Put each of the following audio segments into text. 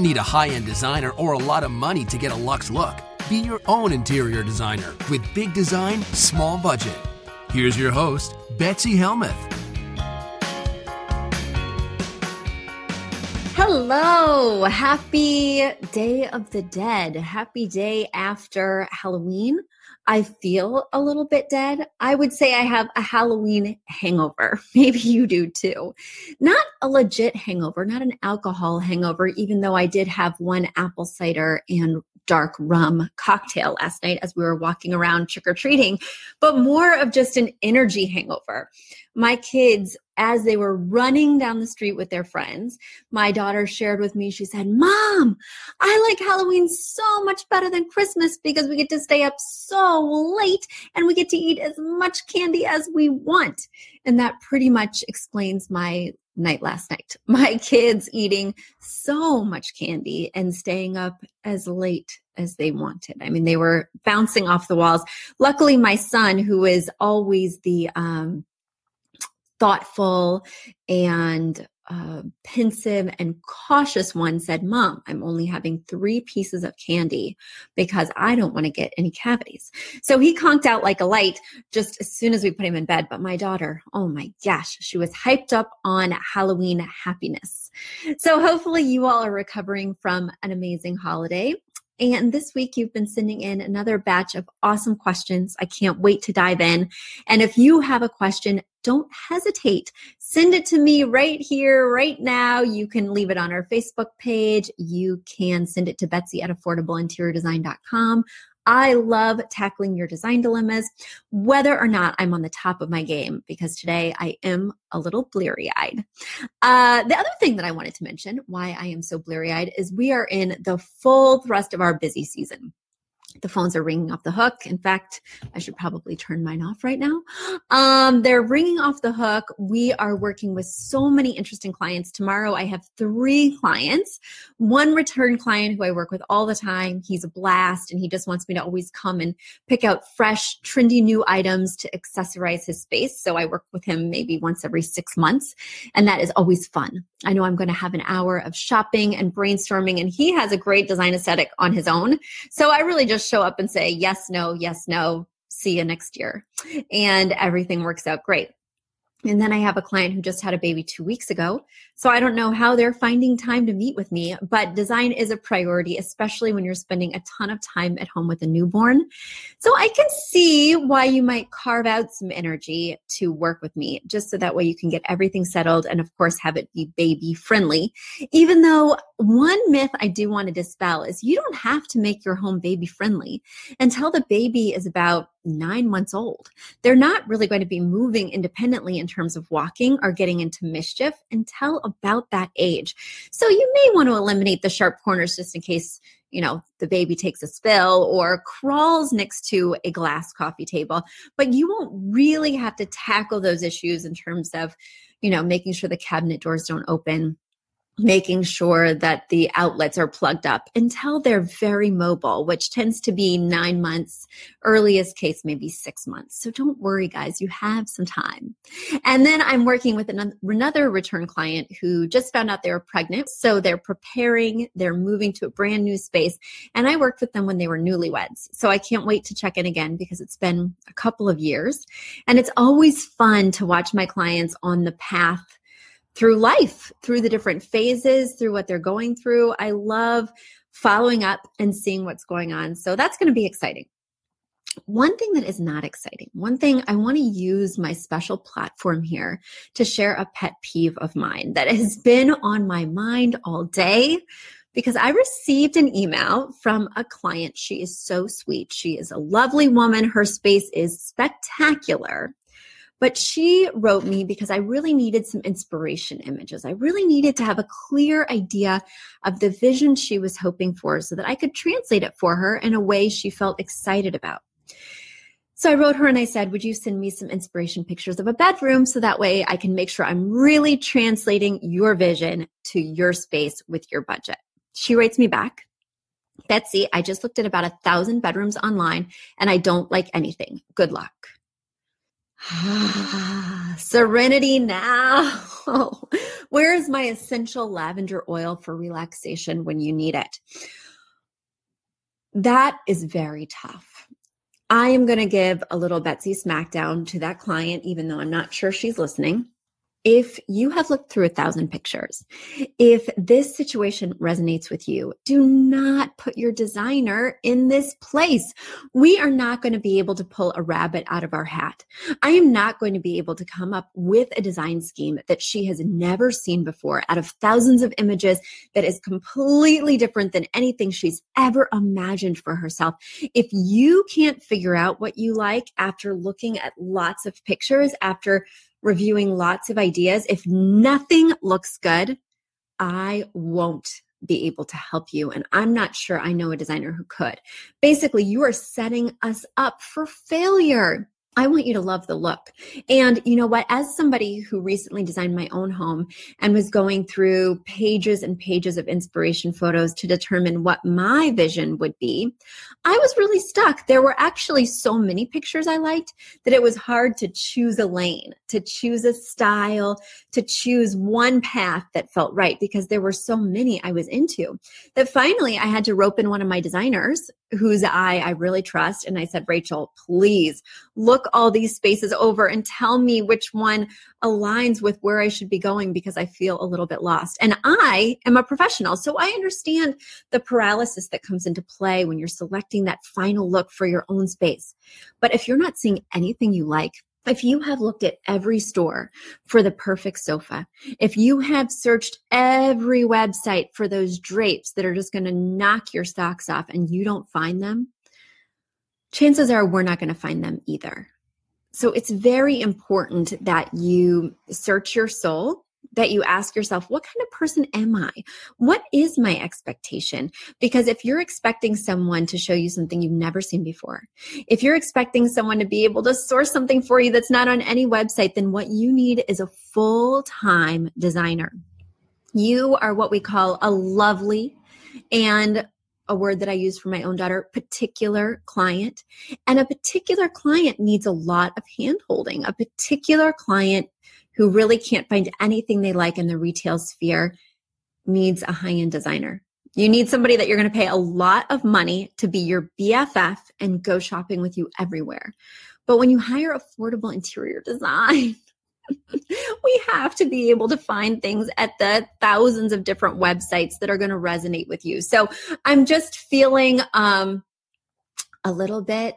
Don't need a high end designer or a lot of money to get a luxe look. Be your own interior designer with big design, small budget. Here's your host, Betsy Helmuth. Hello, happy Day of the Dead. Happy day after Halloween. I feel a little bit dead. I would say I have a Halloween hangover. Maybe you do too. Not a legit hangover, not an alcohol hangover, even though I did have one apple cider and dark rum cocktail last night as we were walking around trick or treating, but more of just an energy hangover. My kids as they were running down the street with their friends, my daughter shared with me, she said, Mom, I like Halloween so much better than Christmas because we get to stay up so late and we get to eat as much candy as we want. And that pretty much explains my night last night. My kids eating so much candy and staying up as late as they wanted. I mean, they were bouncing off the walls. Luckily, my son, who is always the um, thoughtful and uh, pensive and cautious one said, Mom, I'm only having three pieces of candy because I don't want to get any cavities. So he conked out like a light just as soon as we put him in bed. But my daughter, oh my gosh, she was hyped up on Halloween happiness. So hopefully you all are recovering from an amazing holiday. And this week, you've been sending in another batch of awesome questions. I can't wait to dive in. And if you have a question, don't hesitate. Send it to me right here, right now. You can leave it on our Facebook page. You can send it to Betsy at affordableinteriordesign.com. I love tackling your design dilemmas, whether or not I'm on the top of my game, because today I am a little bleary eyed. Uh, the other thing that I wanted to mention, why I am so bleary eyed, is we are in the full thrust of our busy season the phones are ringing off the hook. In fact, I should probably turn mine off right now. Um, they're ringing off the hook. We are working with so many interesting clients. Tomorrow, I have three clients. One return client who I work with all the time. He's a blast and he just wants me to always come and pick out fresh, trendy new items to accessorize his space. So I work with him maybe once every six months. And that is always fun. I know I'm going to have an hour of shopping and brainstorming, and he has a great design aesthetic on his own. So I really just show up and say, yes, no, yes, no, see you next year. And everything works out great. And then I have a client who just had a baby two weeks ago. So I don't know how they're finding time to meet with me, but design is a priority, especially when you're spending a ton of time at home with a newborn. So I can see why you might carve out some energy to work with me, just so that way you can get everything settled and, of course, have it be baby friendly. Even though one myth I do want to dispel is you don't have to make your home baby friendly until the baby is about nine months old. They're not really going to be moving independently in terms of walking or getting into mischief until about that age. So you may want to eliminate the sharp corners just in case you know the baby takes a spill or crawls next to a glass coffee table but you won't really have to tackle those issues in terms of you know making sure the cabinet doors don't open making sure that the outlets are plugged up until they're very mobile, which tends to be nine months, earliest case, maybe six months. So don't worry, guys, you have some time. And then I'm working with another return client who just found out they were pregnant. So they're preparing, they're moving to a brand new space. And I worked with them when they were newlyweds. So I can't wait to check in again because it's been a couple of years. And it's always fun to watch my clients on the path through life, through the different phases, through what they're going through. I love following up and seeing what's going on. So that's going to be exciting. One thing that is not exciting, one thing I want to use my special platform here to share a pet peeve of mine that has been on my mind all day because I received an email from a client. She is so sweet. She is a lovely woman. Her space is spectacular. But she wrote me because I really needed some inspiration images. I really needed to have a clear idea of the vision she was hoping for so that I could translate it for her in a way she felt excited about. So I wrote her and I said, Would you send me some inspiration pictures of a bedroom so that way I can make sure I'm really translating your vision to your space with your budget? She writes me back, Betsy, I just looked at about a thousand bedrooms online and I don't like anything. Good luck. Ah, serenity now. Where's my essential lavender oil for relaxation when you need it? That is very tough. I am going to give a little Betsy smackdown to that client, even though I'm not sure she's listening if you have looked through a thousand pictures, if this situation resonates with you, do not put your designer in this place. We are not going to be able to pull a rabbit out of our hat. I am not going to be able to come up with a design scheme that she has never seen before out of thousands of images that is completely different than anything she's ever imagined for herself. If you can't figure out what you like after looking at lots of pictures, after reviewing lots of ideas. If nothing looks good, I won't be able to help you. And I'm not sure I know a designer who could. Basically, you are setting us up for failure. I want you to love the look. And you know what? As somebody who recently designed my own home and was going through pages and pages of inspiration photos to determine what my vision would be, I was really stuck. There were actually so many pictures I liked that it was hard to choose a lane, to choose a style, to choose one path that felt right because there were so many I was into that finally I had to rope in one of my designers whose eye I really trust. And I said, Rachel, please look all these spaces over and tell me which one aligns with where I should be going because I feel a little bit lost. And I am a professional, so I understand the paralysis that comes into play when you're selecting that final look for your own space. But if you're not seeing anything you like, if you have looked at every store for the perfect sofa, if you have searched every website for those drapes that are just going to knock your socks off and you don't find them, chances are we're not going to find them either. So it's very important that you search your soul that you ask yourself, what kind of person am I? What is my expectation? Because if you're expecting someone to show you something you've never seen before, if you're expecting someone to be able to source something for you that's not on any website, then what you need is a full time designer. You are what we call a lovely and a word that I use for my own daughter, particular client. And a particular client needs a lot of hand holding. A particular client who really can't find anything they like in the retail sphere needs a high end designer. You need somebody that you're going to pay a lot of money to be your BFF and go shopping with you everywhere. But when you hire affordable interior design, we have to be able to find things at the thousands of different websites that are going to resonate with you. So I'm just feeling um, a little bit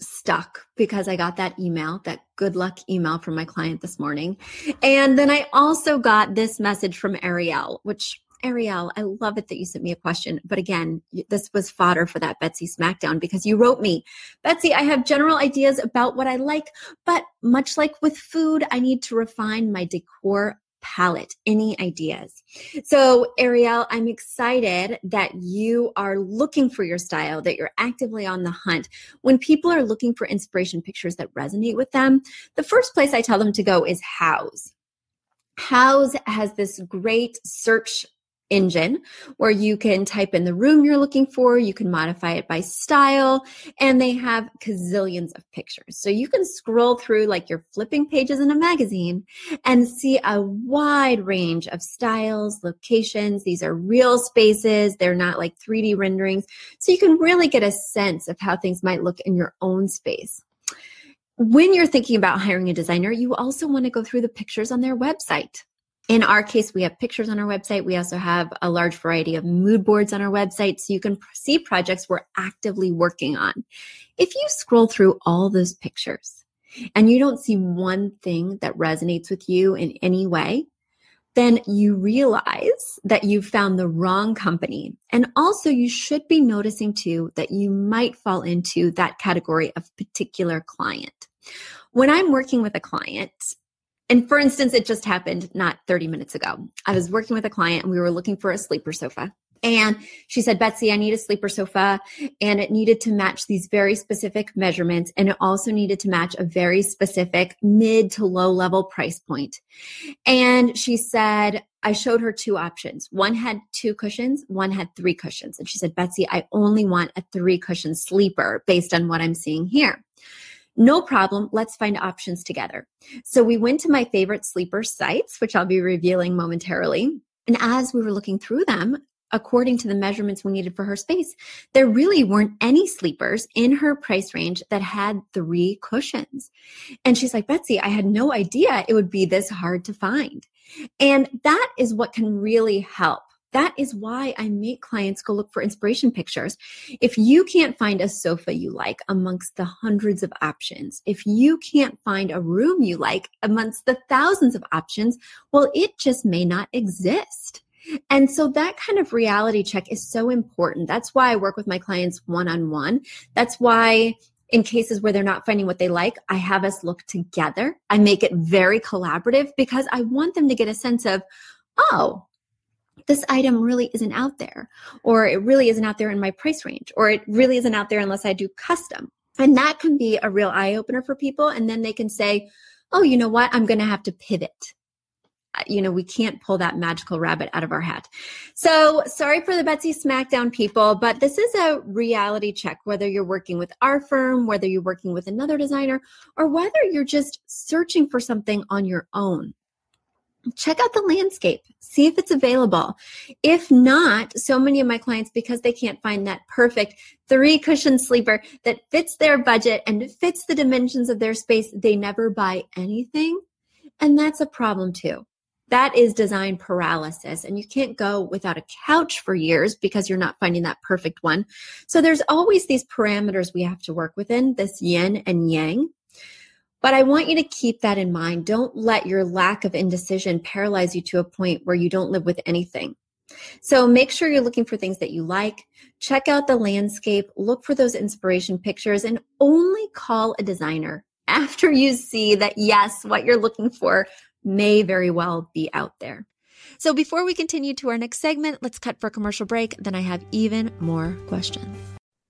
stuck because I got that email, that good luck email from my client this morning. And then I also got this message from Ariel, which Ariel, I love it that you sent me a question. But again, this was fodder for that Betsy Smackdown because you wrote me, Betsy, I have general ideas about what I like, but much like with food, I need to refine my decor palette. Any ideas? So, Ariel, I'm excited that you are looking for your style, that you're actively on the hunt. When people are looking for inspiration pictures that resonate with them, the first place I tell them to go is Houzz. Houzz has this great search engine where you can type in the room you're looking for, you can modify it by style, and they have gazillions of pictures. So you can scroll through like you're flipping pages in a magazine and see a wide range of styles, locations. These are real spaces, they're not like 3D renderings. So you can really get a sense of how things might look in your own space when you're thinking about hiring a designer, you also want to go through the pictures on their website. In our case, we have pictures on our website. We also have a large variety of mood boards on our website so you can see projects we're actively working on. If you scroll through all those pictures and you don't see one thing that resonates with you in any way, then you realize that you've found the wrong company. And also, you should be noticing too that you might fall into that category of particular client. When I'm working with a client, and for instance, it just happened not 30 minutes ago. I was working with a client and we were looking for a sleeper sofa. And she said, Betsy, I need a sleeper sofa and it needed to match these very specific measurements. And it also needed to match a very specific mid to low level price point. And she said, I showed her two options. One had two cushions, one had three cushions. And she said, Betsy, I only want a three cushion sleeper based on what I'm seeing here. No problem. Let's find options together. So we went to my favorite sleeper sites, which I'll be revealing momentarily. And as we were looking through them, according to the measurements we needed for her space, there really weren't any sleepers in her price range that had three cushions. And she's like, Betsy, I had no idea it would be this hard to find. And that is what can really help that is why I make clients go look for inspiration pictures. If you can't find a sofa you like amongst the hundreds of options, if you can't find a room you like amongst the thousands of options, well, it just may not exist. And so that kind of reality check is so important. That's why I work with my clients one on one. That's why in cases where they're not finding what they like, I have us look together. I make it very collaborative because I want them to get a sense of, oh, this item really isn't out there, or it really isn't out there in my price range, or it really isn't out there unless I do custom. And that can be a real eye opener for people. And then they can say, oh, you know what? I'm going to have to pivot. Uh, you know, we can't pull that magical rabbit out of our hat. So sorry for the Betsy Smackdown people, but this is a reality check, whether you're working with our firm, whether you're working with another designer, or whether you're just searching for something on your own check out the landscape, see if it's available. If not, so many of my clients, because they can't find that perfect three cushion sleeper that fits their budget and fits the dimensions of their space, they never buy anything. And that's a problem too. That is design paralysis. And you can't go without a couch for years because you're not finding that perfect one. So there's always these parameters we have to work within this yin and yang. But I want you to keep that in mind. Don't let your lack of indecision paralyze you to a point where you don't live with anything. So make sure you're looking for things that you like. Check out the landscape, look for those inspiration pictures, and only call a designer after you see that, yes, what you're looking for may very well be out there. So before we continue to our next segment, let's cut for a commercial break. Then I have even more questions.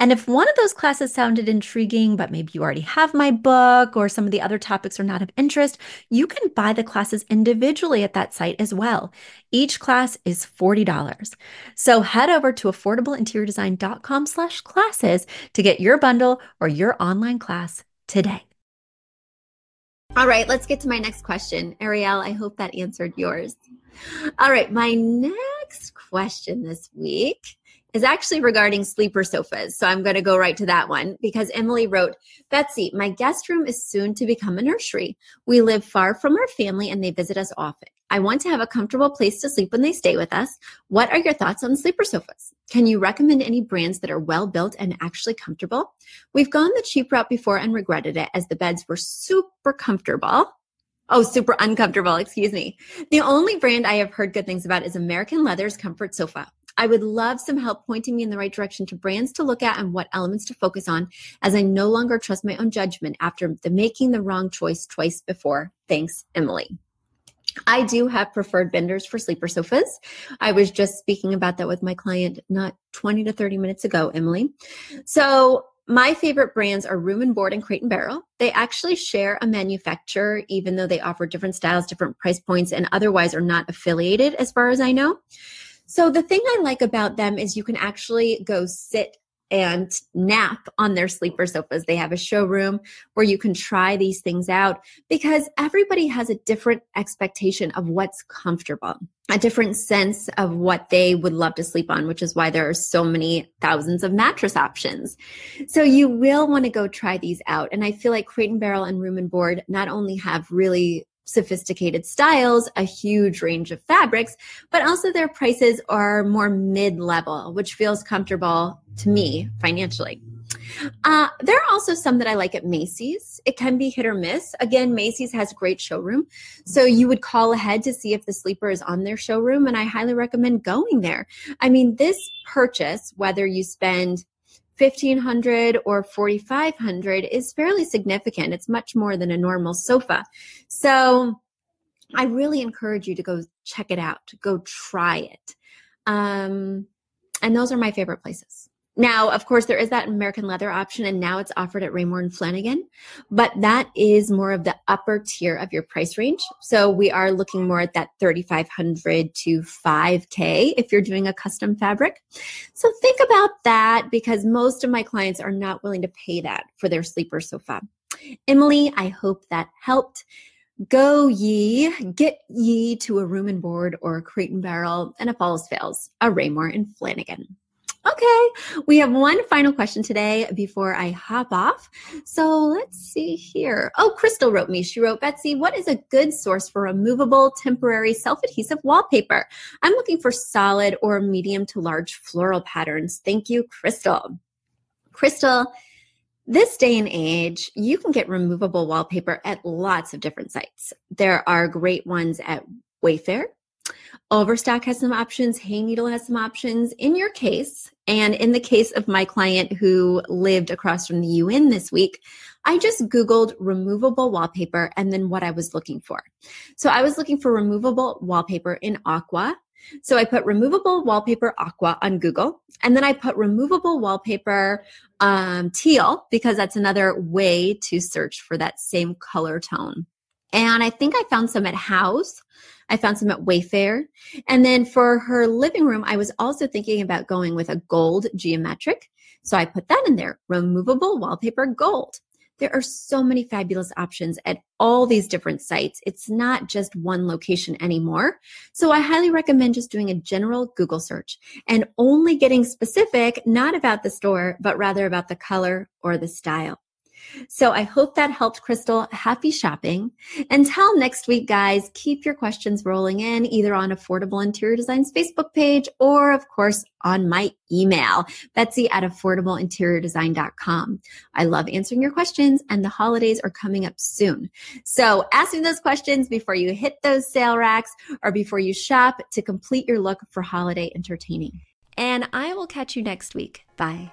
And if one of those classes sounded intriguing, but maybe you already have my book or some of the other topics are not of interest, you can buy the classes individually at that site as well. Each class is $40. So head over to affordableinteriordesign.com slash classes to get your bundle or your online class today. All right, let's get to my next question. Ariel, I hope that answered yours. All right, my next question this week is actually regarding sleeper sofas. So I'm going to go right to that one because Emily wrote, Betsy, my guest room is soon to become a nursery. We live far from our family and they visit us often. I want to have a comfortable place to sleep when they stay with us. What are your thoughts on sleeper sofas? Can you recommend any brands that are well built and actually comfortable? We've gone the cheap route before and regretted it as the beds were super comfortable. Oh, super uncomfortable, excuse me. The only brand I have heard good things about is American Leather's Comfort Sofa. I would love some help pointing me in the right direction to brands to look at and what elements to focus on, as I no longer trust my own judgment after the making the wrong choice twice before. Thanks, Emily. I do have preferred vendors for sleeper sofas. I was just speaking about that with my client not 20 to 30 minutes ago, Emily. So my favorite brands are Room and Board and Crate and Barrel. They actually share a manufacturer, even though they offer different styles, different price points, and otherwise are not affiliated, as far as I know. So the thing I like about them is you can actually go sit and nap on their sleeper sofas. They have a showroom where you can try these things out because everybody has a different expectation of what's comfortable, a different sense of what they would love to sleep on, which is why there are so many thousands of mattress options. So you will want to go try these out. And I feel like Crate and Barrel and Room and Board not only have really sophisticated styles, a huge range of fabrics, but also their prices are more mid level, which feels comfortable to me financially. Uh, there are also some that I like at Macy's. It can be hit or miss. Again, Macy's has great showroom. So you would call ahead to see if the sleeper is on their showroom, and I highly recommend going there. I mean, this purchase, whether you spend 1500 or 4500 is fairly significant. It's much more than a normal sofa. So I really encourage you to go check it out, go try it. Um, and those are my favorite places. Now, of course, there is that American leather option, and now it's offered at Raymour and Flanigan, but that is more of the upper tier of your price range. So we are looking more at that 3,500 to 5K if you're doing a custom fabric. So think about that because most of my clients are not willing to pay that for their sleeper sofa. Emily, I hope that helped. Go ye, get ye to a room and board or a crate and barrel, and if all fails, a Raymour and Flanigan. Okay, we have one final question today before I hop off. So let's see here. Oh, Crystal wrote me. She wrote, Betsy, what is a good source for removable temporary self adhesive wallpaper? I'm looking for solid or medium to large floral patterns. Thank you, Crystal. Crystal, this day and age, you can get removable wallpaper at lots of different sites. There are great ones at Wayfair. Overstock has some options. Hayneedle has some options. In your case, and in the case of my client who lived across from the UN this week, I just Googled removable wallpaper and then what I was looking for. So I was looking for removable wallpaper in aqua. So I put removable wallpaper aqua on Google and then I put removable wallpaper um, teal because that's another way to search for that same color tone. And I think I found some at Houzz. I found some at Wayfair. And then for her living room, I was also thinking about going with a gold geometric. So I put that in there, removable wallpaper gold. There are so many fabulous options at all these different sites. It's not just one location anymore. So I highly recommend just doing a general Google search and only getting specific, not about the store, but rather about the color or the style. So I hope that helped, Crystal. Happy shopping. Until next week, guys, keep your questions rolling in either on Affordable Interior Design's Facebook page or, of course, on my email, Betsy at affordableinteriordesign.com. I love answering your questions, and the holidays are coming up soon. So ask me those questions before you hit those sale racks or before you shop to complete your look for holiday entertaining. And I will catch you next week. Bye.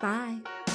Bye.